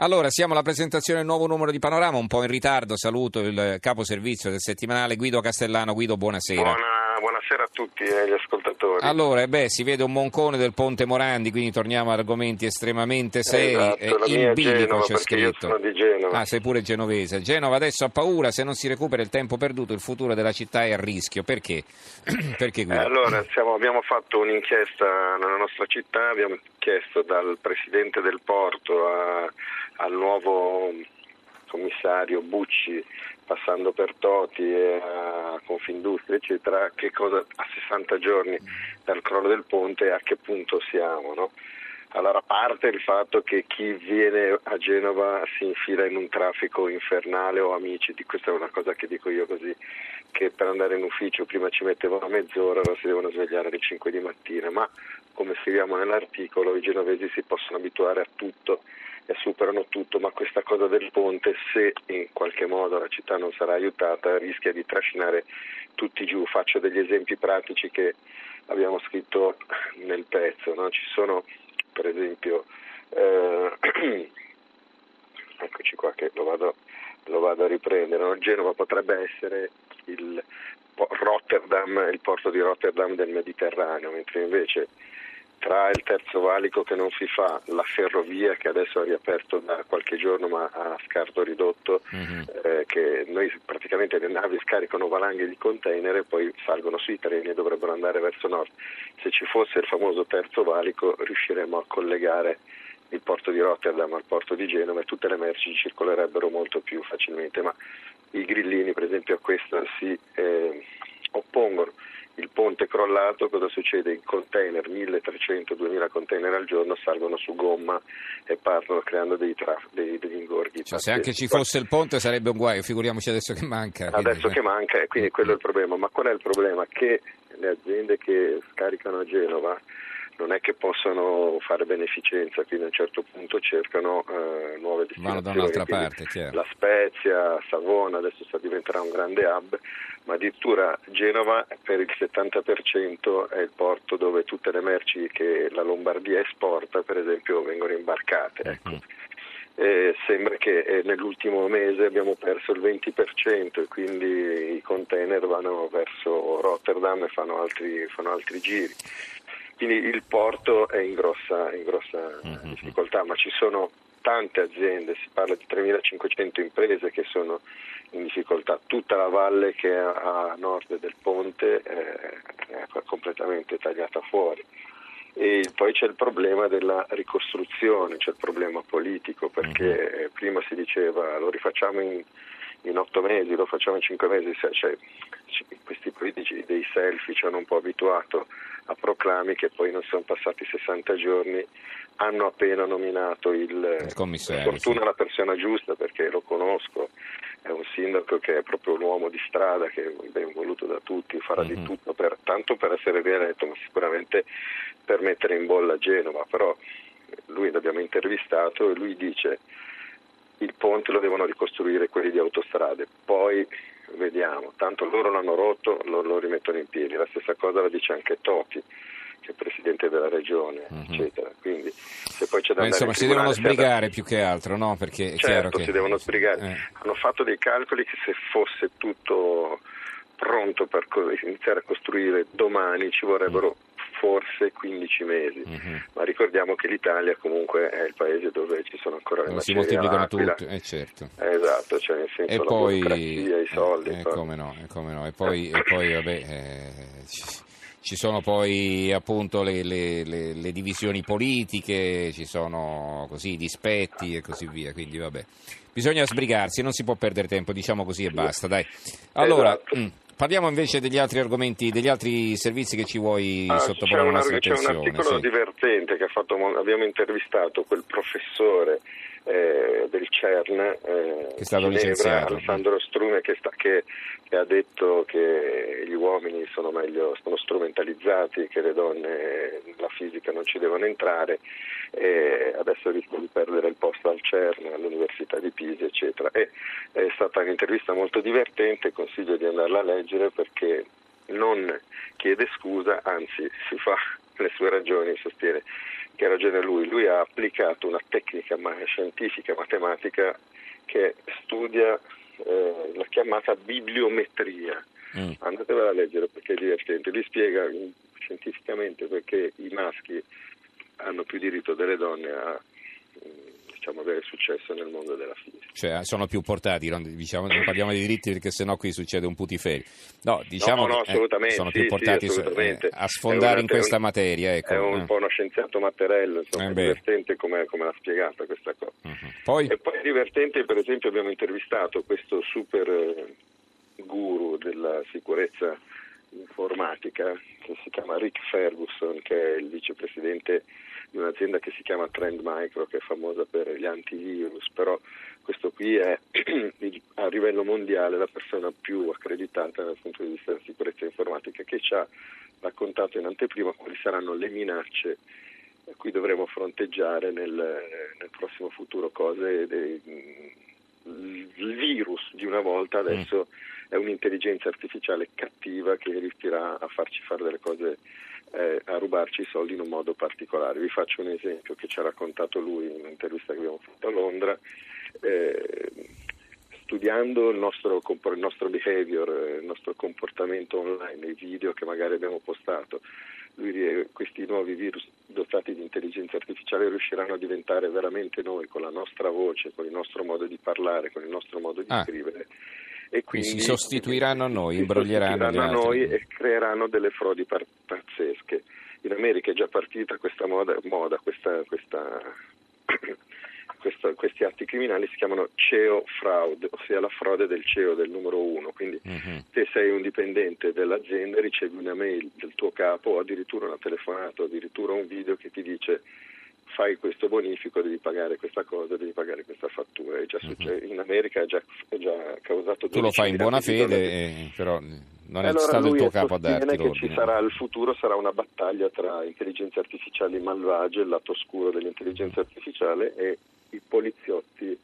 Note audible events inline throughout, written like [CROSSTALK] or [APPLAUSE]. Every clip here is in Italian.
Allora, siamo alla presentazione del nuovo numero di Panorama, un po' in ritardo. Saluto il capo servizio del settimanale Guido Castellano. Guido, buonasera. Buona, buonasera tutti e agli ascoltatori. Allora, eh beh, si vede un moncone del Ponte Morandi, quindi torniamo ad argomenti estremamente seri. Esatto, Eh, in bilico c'è scritto. sono di Genova. Ah, sei pure genovese. Genova adesso ha paura, se non si recupera il tempo perduto, il futuro della città è a rischio. Perché? [CLEARS THROAT] Perché Eh, allora, siamo- abbiamo fatto un'inchiesta nella nostra città, abbiamo chiesto dal presidente del porto a- al nuovo commissario Bucci, passando per Toti e a Confindustria, eccetera, che cosa a 60 giorni dal crollo del ponte a che punto siamo. no? Allora, a parte il fatto che chi viene a Genova si infila in un traffico infernale o amici, questa è una cosa che dico io così, che per andare in ufficio prima ci mettevano mezz'ora, ora si devono svegliare alle 5 di mattina, ma come scriviamo nell'articolo i genovesi si possono abituare a tutto e superano tutto, ma questa cosa del ponte, se in qualche modo la città non sarà aiutata, rischia di trascinare tutti giù. Faccio degli esempi pratici che abbiamo scritto nel pezzo, no? ci sono per esempio, eh, [CLEARS THROAT] eccoci qua che lo vado, lo vado a riprendere, no? Genova potrebbe essere il Rotterdam, il porto di Rotterdam del Mediterraneo, mentre invece tra il terzo valico che non si fa, la ferrovia che adesso ha riaperto da qualche giorno ma a scarto ridotto, Mhm. eh, che noi praticamente le navi scaricano valanghe di container e poi salgono sui treni e dovrebbero andare verso nord. Se ci fosse il famoso terzo valico riusciremmo a collegare il porto di Rotterdam al porto di Genova e tutte le merci circolerebbero molto più facilmente, ma i grillini per esempio a questo si eh, oppongono. Il ponte crollato, cosa succede? I container, 1300-2000 container al giorno, salgono su gomma e partono creando dei traf- dei- degli ingorghi. Cioè, se anche ci fosse il ponte sarebbe un guaio, figuriamoci adesso che manca. Adesso quindi- che manca, e quindi quello è il problema. Ma qual è il problema? Che le aziende che scaricano a Genova non è che possano fare beneficenza, quindi a un certo punto cercano eh, nuove Vanno destinazioni. da un'altra parte, chiaro. La Spezia, Savona, adesso sta- diventerà un grande hub, ma addirittura Genova per il 70% è il porto dove tutte le merci che la Lombardia esporta, per esempio, vengono imbarcate. ecco. Eh, sembra che eh, nell'ultimo mese abbiamo perso il 20% e quindi i container vanno verso Rotterdam e fanno altri, fanno altri giri. Quindi il porto è in grossa, in grossa Mhm. difficoltà, ma ci sono tante aziende, si parla di 3.500 imprese che sono in difficoltà, tutta la valle che è a nord del ponte è completamente tagliata fuori. E poi c'è il problema della ricostruzione, c'è il problema politico, perché eh, prima si diceva lo rifacciamo in, in otto mesi, lo facciamo in cinque mesi, cioè, ci- questi politici dei selfie ci hanno un po' abituato a proclami che poi non sono passati 60 giorni, hanno appena nominato il, Il commissario, fortuna sì. la persona giusta perché lo conosco, è un sindaco che è proprio l'uomo di strada, che è ben voluto da tutti, farà Mhm. di tutto per, tanto per essere rieletto, ma sicuramente per mettere in bolla Genova, però lui l'abbiamo intervistato e lui dice il ponte lo devono ricostruire quelli di autostrade, poi vediamo, tanto loro l'hanno rotto, lo, lo rimettono in piedi, la stessa cosa la dice anche Toti che è presidente della regione, Mhm. eccetera. Quindi se poi c'è da Ma insomma, in si devono c'è da- sbrigare più che altro, no? Perché è chiaro Certo, che... si devono sbrigare. Eh. Hanno fatto dei calcoli che se fosse tutto pronto per co- iniziare a costruire domani ci vorrebbero forse 15 mesi. Mhm. Ma ricordiamo che l'Italia comunque è il paese dove ci sono ancora le Dove si macerie moltiplicano tutti, eh, certo. Eh, Esatto, cioè nel senso E poi, i soldi. eh, eh, poi- come no, eh, come no. E poi, e poi, vabbè, eh, ci, sono poi appunto le, le- le- le divisioni politiche, ci sono così i dispetti e così via, quindi vabbè. Bisogna sbrigarsi, non si può perdere tempo, diciamo così e basta, dai. Allora, Esatto. mm, parliamo invece degli altri argomenti, degli altri servizi che ci vuoi Ah, sottoporre alla nostra c'è un attenzione. articolo sì. divertente che ha fatto, mo- abbiamo intervistato quel professore eh, del CERN eh, Che è stato Ginevra, licenziato. Alessandro Strume che, sta- che- che ha detto che gli uomini sono meglio sono strumentalizzati che le donne nella fisica non ci devono entrare e adesso rischia di perdere il posto al CERN all'Università di Pisa eccetera e stata un'intervista molto divertente consiglio di andarla a leggere perché non chiede scusa anzi si fa [LAUGHS] le sue ragioni sostiene che ha ragione lui, lui ha applicato una tecnica scientifica, matematica che studia eh, la chiamata bibliometria. Mm. Andatevela a leggere perché è divertente, lui spiega scientificamente perché i maschi hanno più diritto delle donne a diciamo, avere successo nel mondo della fisica. Cioè sono più portati, non, diciamo, non parliamo di diritti perché sennò qui succede un putiferio. No, diciamo no, no, che eh, sono sì, più portati sì, eh, a sfondare una, in questa un, materia. Ecco. È un eh. po' uno scienziato matterello, insomma, eh è divertente come, come l'ha spiegata questa cosa. Uh-huh. Poi... E poi è divertente, per esempio, abbiamo intervistato questo super eh, guru della sicurezza informatica che si chiama Rick Ferguson, che è il vicepresidente di un'azienda che si chiama Trend Micro, che è famosa per gli antivirus, però questo qui è [CLEARS THROAT] a livello mondiale la persona più accreditata dal punto di vista della sicurezza informatica, che ci ha raccontato in anteprima quali saranno le minacce a cui dovremo fronteggiare nel, nel prossimo futuro, cose dei, il virus di una volta adesso mm. è un'intelligenza artificiale cattiva che riuscirà a farci fare delle cose eh, a rubarci i soldi in un modo particolare. Vi faccio un esempio che ci ha raccontato lui in un'intervista che abbiamo fatto a Londra. Eh, studiando il nostro, il nostro, behavior, il nostro comportamento online, i video che magari abbiamo postato, lui, questi nuovi virus dotati di intelligenza artificiale riusciranno a diventare veramente noi, con la nostra voce, con il nostro modo di parlare, con il nostro modo di ah. scrivere e quindi si sostituiranno a noi, imbroglieranno a noi e creeranno delle frodi par- pazzesche. In America è già partita questa moda, moda questa, questa, [COUGHS] questa, questi atti criminali si chiamano CEO fraud, ossia la frode del CEO del numero uno. Quindi uh-huh. se sei un dipendente dell'azienda ricevi una mail del tuo capo o addirittura una telefonata o addirittura un video che ti dice fai questo bonifico devi pagare questa cosa, devi pagare questa fattura. Uh-huh. In America è già, è già causato Tu lo fai in buona fede, eh, però non è allora stato il tuo capo a darti che ci sarà, il futuro sarà una battaglia tra intelligenze artificiali malvagie, il lato oscuro dell'intelligenza artificiale e i poliziotti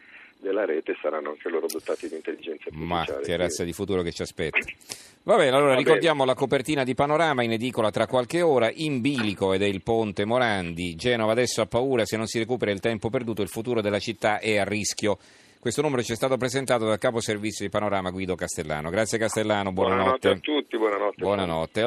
della rete saranno anche loro dotati di intelligenza artificiale. Ma che razza di futuro che ci aspetta. [LAUGHS] Va bene, allora Va ricordiamo bene. la copertina di Panorama in edicola tra qualche ora, in bilico ed è il ponte Morandi. Genova adesso ha paura, se non si recupera il tempo perduto il futuro della città è a rischio. Questo numero ci è stato presentato dal capo servizio di Panorama Guido Castellano. Grazie Castellano, buonanotte. Buonanotte a tutti, buonanotte. Buonanotte.